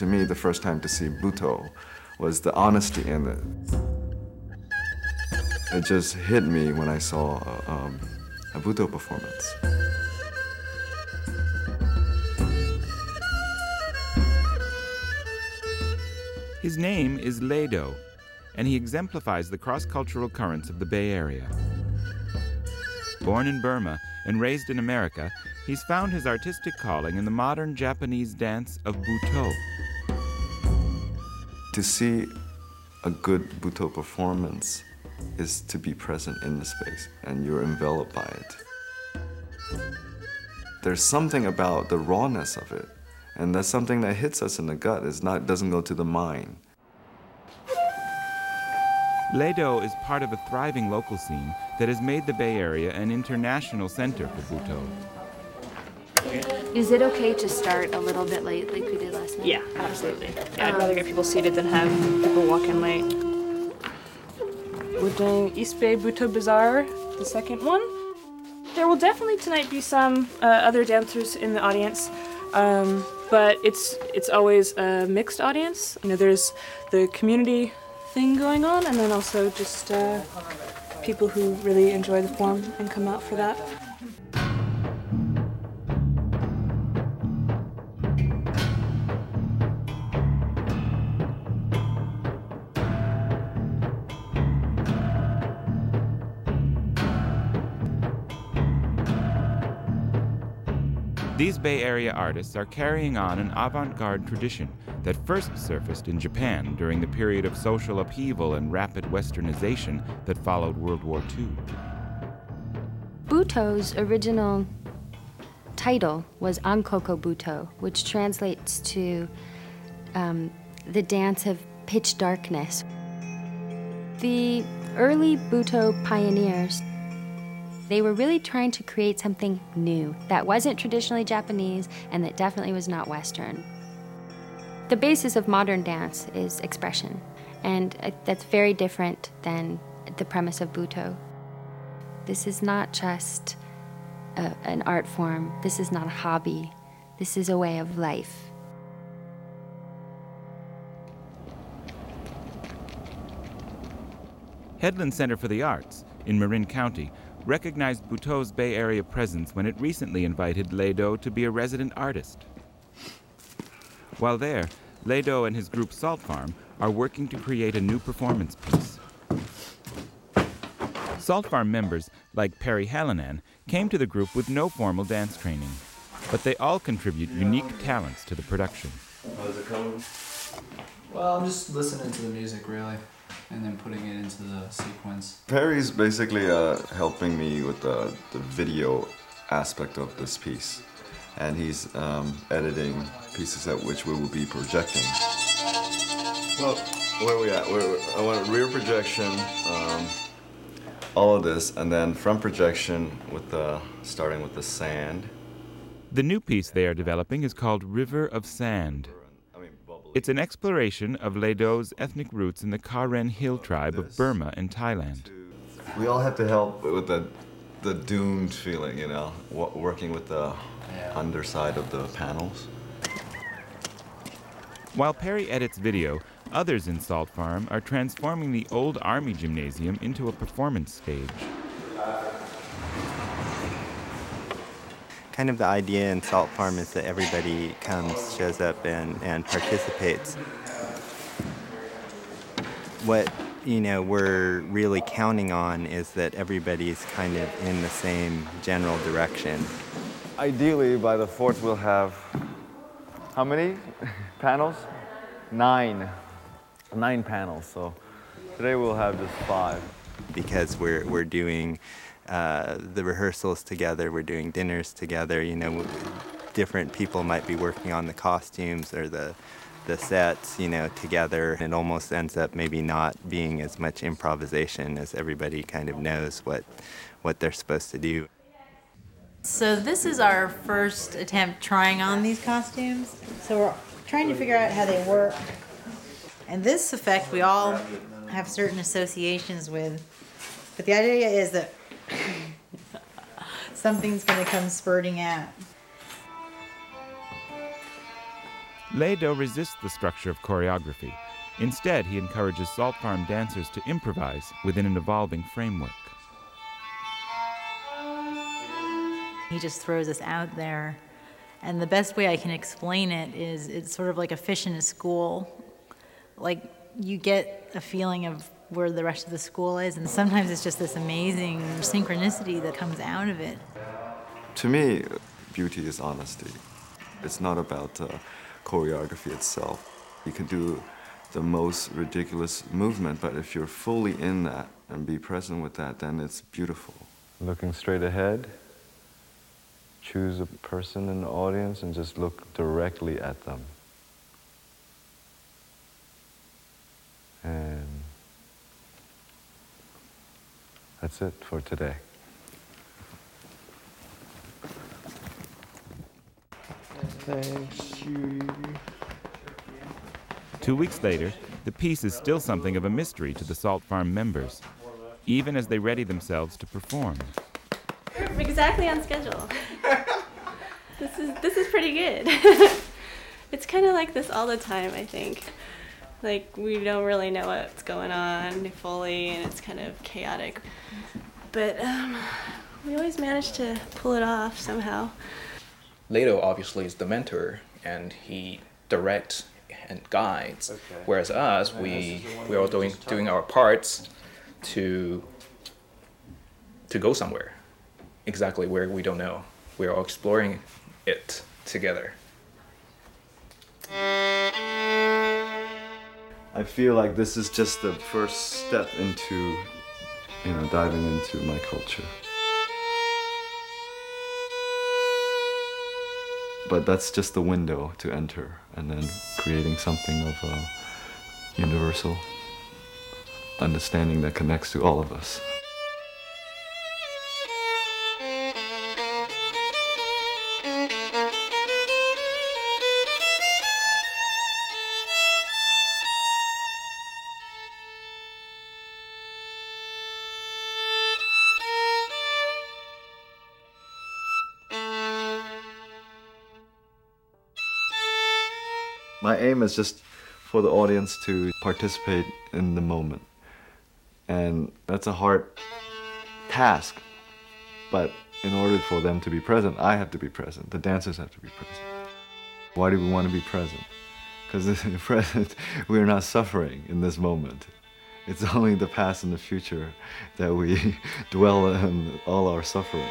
to me, the first time to see Butoh was the honesty in it. It just hit me when I saw um, a Butoh performance. His name is Lado, and he exemplifies the cross cultural currents of the Bay Area. Born in Burma and raised in America, he's found his artistic calling in the modern Japanese dance of Butoh. To see a good Butoh performance is to be present in the space and you're enveloped by it. There's something about the rawness of it, and that's something that hits us in the gut. It's not doesn't go to the mind. Lado is part of a thriving local scene that has made the Bay Area an international center for Butoh. Is it okay to start a little bit late like we did last night? Yeah, absolutely. Yeah, I'd rather get people seated than have people walk in late. We're doing East Bay Butoh Bazaar, the second one. There will definitely tonight be some uh, other dancers in the audience, um, but it's it's always a mixed audience. You know, there's the community thing going on, and then also just uh, people who really enjoy the form and come out for that. These Bay Area artists are carrying on an avant garde tradition that first surfaced in Japan during the period of social upheaval and rapid westernization that followed World War II. Butoh's original title was Ankoku Butoh, which translates to um, the dance of pitch darkness. The early Butoh pioneers they were really trying to create something new that wasn't traditionally Japanese and that definitely was not Western. The basis of modern dance is expression, and uh, that's very different than the premise of Butoh. This is not just a, an art form, this is not a hobby, this is a way of life. Headland Center for the Arts in Marin County recognized Butoh's Bay Area presence when it recently invited Lado to be a resident artist. While there, Lado and his group Salt Farm are working to create a new performance piece. Salt Farm members, like Perry Hallinan, came to the group with no formal dance training, but they all contribute unique talents to the production. How's it coming? Well, I'm just listening to the music, really and then putting it into the sequence. Perry's basically uh, helping me with the, the video aspect of this piece, and he's um, editing pieces at which we will be projecting. Well, where are we at? Where, I want rear projection, um, all of this, and then front projection with the starting with the sand. The new piece they are developing is called River of Sand. It's an exploration of Lado's ethnic roots in the Karen Hill tribe of Burma and Thailand. We all have to help with the, the doomed feeling, you know, working with the underside of the panels. While Perry edits video, others in Salt Farm are transforming the old Army gymnasium into a performance stage. Uh, kind of the idea in Salt Farm is that everybody comes, shows up, and, and participates. What you know we're really counting on is that everybody's kind of in the same general direction. Ideally, by the fourth, we'll have how many panels? Nine. Nine panels. So today we'll have just five. Because we're we're doing uh, the rehearsals together, we're doing dinners together. You know, different people might be working on the costumes or the the sets, you know, together. It almost ends up maybe not being as much improvisation as everybody kind of knows what what they're supposed to do. So this is our first attempt trying on these costumes. So we're trying to figure out how they work. And this effect we all have certain associations with. But the idea is that Something's going to come spurting out. Lei Do resists the structure of choreography. Instead, he encourages Salt Farm dancers to improvise within an evolving framework. He just throws us out there. And the best way I can explain it is it's sort of like a fish in a school. Like you get a feeling of where the rest of the school is, and sometimes it's just this amazing synchronicity that comes out of it. To me, beauty is honesty. It's not about uh, choreography itself. You can do the most ridiculous movement, but if you're fully in that and be present with that, then it's beautiful. Looking straight ahead, choose a person in the audience and just look directly at them. That's it for today. Thanks, you. Two weeks later, the piece is still something of a mystery to the Salt Farm members, even as they ready themselves to perform. exactly on schedule. this is this is pretty good. it's kind of like this all the time, I think. Like we don't really know what's going on fully, and it's kind of chaotic. But um, we always manage to pull it off somehow. Lei Do obviously is the mentor, and he directs and guides. Whereas us, we we are doing doing our parts to to go somewhere, exactly where we don't know. We are all exploring it together. I feel like this is just the first step into, you know, diving into my culture. But that's just the window to enter, and then creating something of a universal understanding that connects to all of us. My aim is just for the audience to participate in the moment. And that's a hard task. But in order for them to be present, I have to be present. The dancers have to be present. Why do we want to be present? Because in the present, we are not suffering in this moment. It's only the past and the future that we dwell in all our suffering.